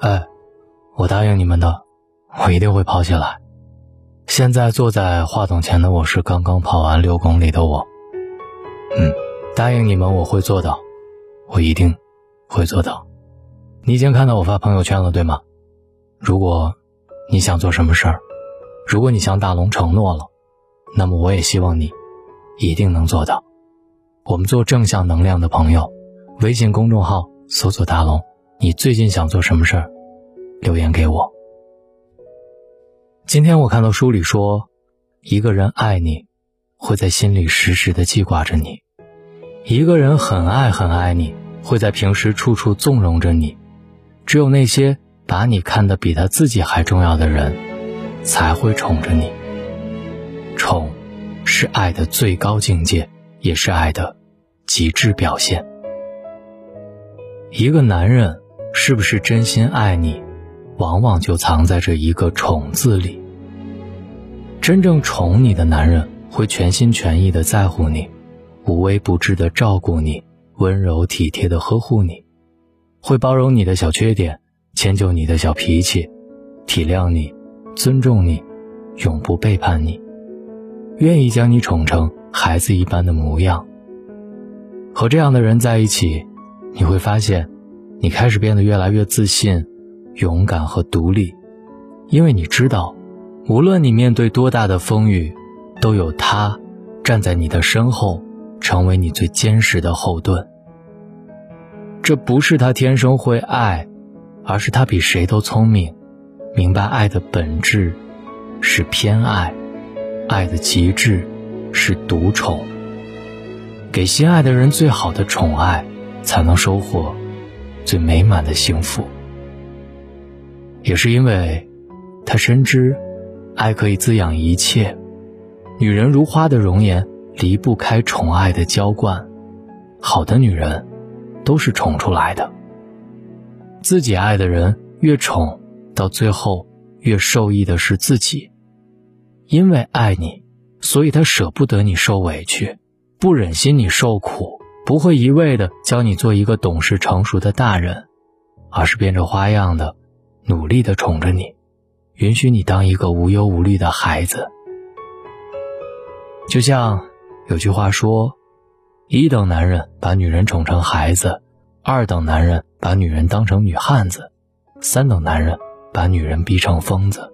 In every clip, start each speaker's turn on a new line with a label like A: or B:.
A: 哎，我答应你们的，我一定会跑起来。现在坐在话筒前的我是刚刚跑完六公里的我。嗯，答应你们我会做到，我一定会做到。你已经看到我发朋友圈了，对吗？如果你想做什么事儿，如果你向大龙承诺了，那么我也希望你一定能做到。我们做正向能量的朋友，微信公众号搜索大龙。你最近想做什么事儿？留言给我。今天我看到书里说，一个人爱你，会在心里时时的记挂着你；一个人很爱很爱你，会在平时处处纵容着你。只有那些把你看得比他自己还重要的人，才会宠着你。宠，是爱的最高境界，也是爱的极致表现。一个男人。是不是真心爱你，往往就藏在这一个“宠”字里。真正宠你的男人，会全心全意的在乎你，无微不至的照顾你，温柔体贴的呵护你，会包容你的小缺点，迁就你的小脾气，体谅你，尊重你，永不背叛你，愿意将你宠成孩子一般的模样。和这样的人在一起，你会发现。你开始变得越来越自信、勇敢和独立，因为你知道，无论你面对多大的风雨，都有他站在你的身后，成为你最坚实的后盾。这不是他天生会爱，而是他比谁都聪明，明白爱的本质是偏爱，爱的极致是独宠。给心爱的人最好的宠爱，才能收获。最美满的幸福，也是因为，他深知，爱可以滋养一切。女人如花的容颜，离不开宠爱的浇灌。好的女人，都是宠出来的。自己爱的人越宠，到最后越受益的是自己。因为爱你，所以他舍不得你受委屈，不忍心你受苦。不会一味的教你做一个懂事成熟的大人，而是变着花样的努力的宠着你，允许你当一个无忧无虑的孩子。就像有句话说：“一等男人把女人宠成孩子，二等男人把女人当成女汉子，三等男人把女人逼成疯子。”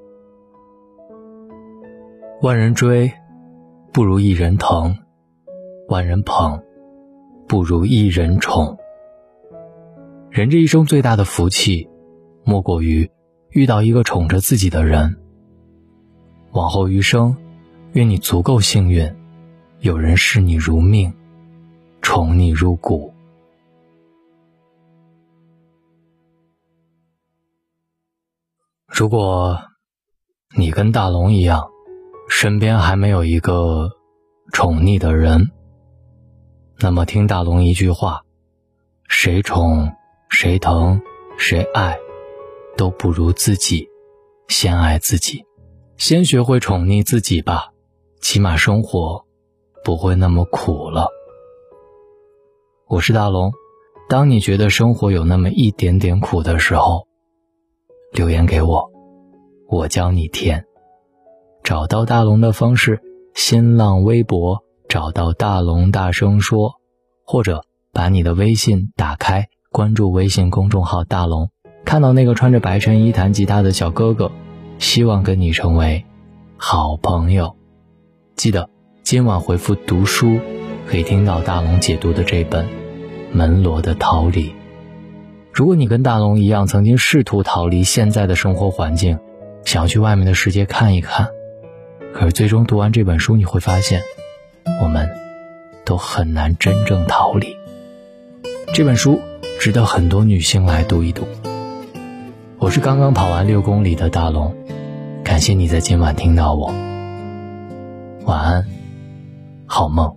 A: 万人追，不如一人疼；万人捧。不如一人宠。人这一生最大的福气，莫过于遇到一个宠着自己的人。往后余生，愿你足够幸运，有人视你如命，宠你入骨。如果你跟大龙一样，身边还没有一个宠溺的人。那么，听大龙一句话：谁宠、谁疼、谁爱，都不如自己先爱自己，先学会宠溺自己吧，起码生活不会那么苦了。我是大龙，当你觉得生活有那么一点点苦的时候，留言给我，我教你填。找到大龙的方式：新浪微博。找到大龙，大声说，或者把你的微信打开，关注微信公众号“大龙”，看到那个穿着白衬衣弹吉他的小哥哥，希望跟你成为好朋友。记得今晚回复“读书”，可以听到大龙解读的这本《门罗的逃离》。如果你跟大龙一样，曾经试图逃离现在的生活环境，想要去外面的世界看一看，可是最终读完这本书，你会发现。我们都很难真正逃离。这本书值得很多女性来读一读。我是刚刚跑完六公里的大龙，感谢你在今晚听到我。晚安，好梦。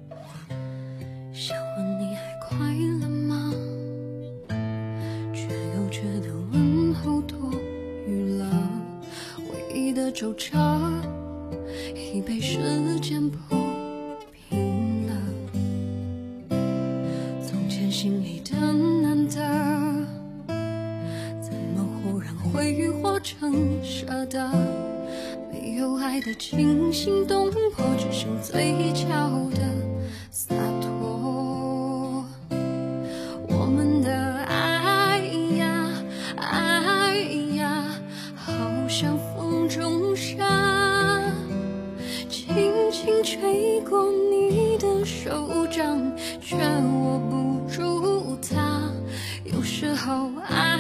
B: 已被时间心里的难得，怎么忽然？挥霍成舍得，没有爱的惊心动魄，只剩嘴角的有时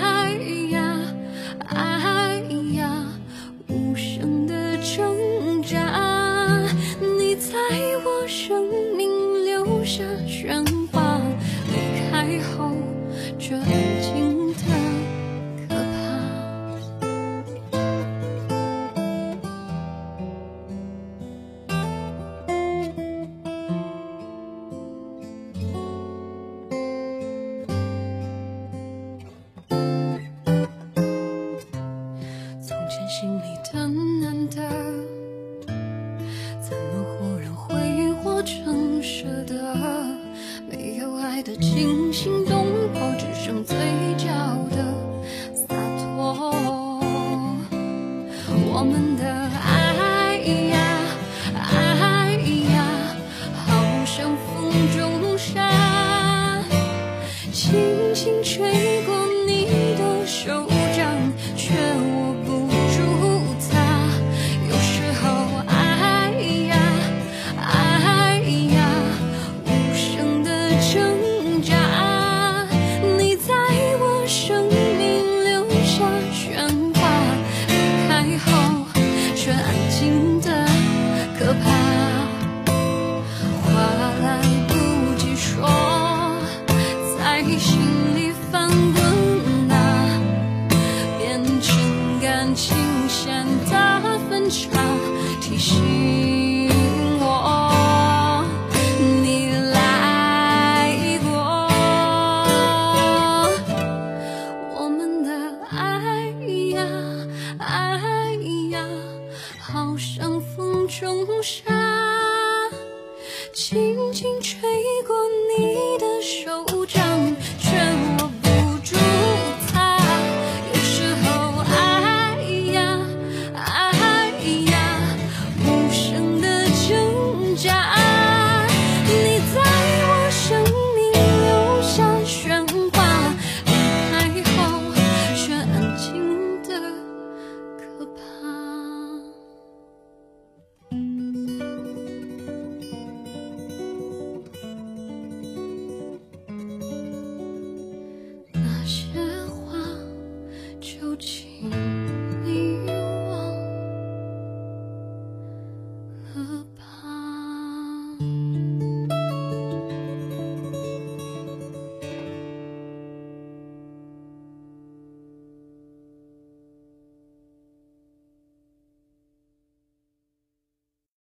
B: 我们。间的分岔，提醒我你来过。我们的爱呀，爱呀，好像风中沙，轻轻吹过你的手掌。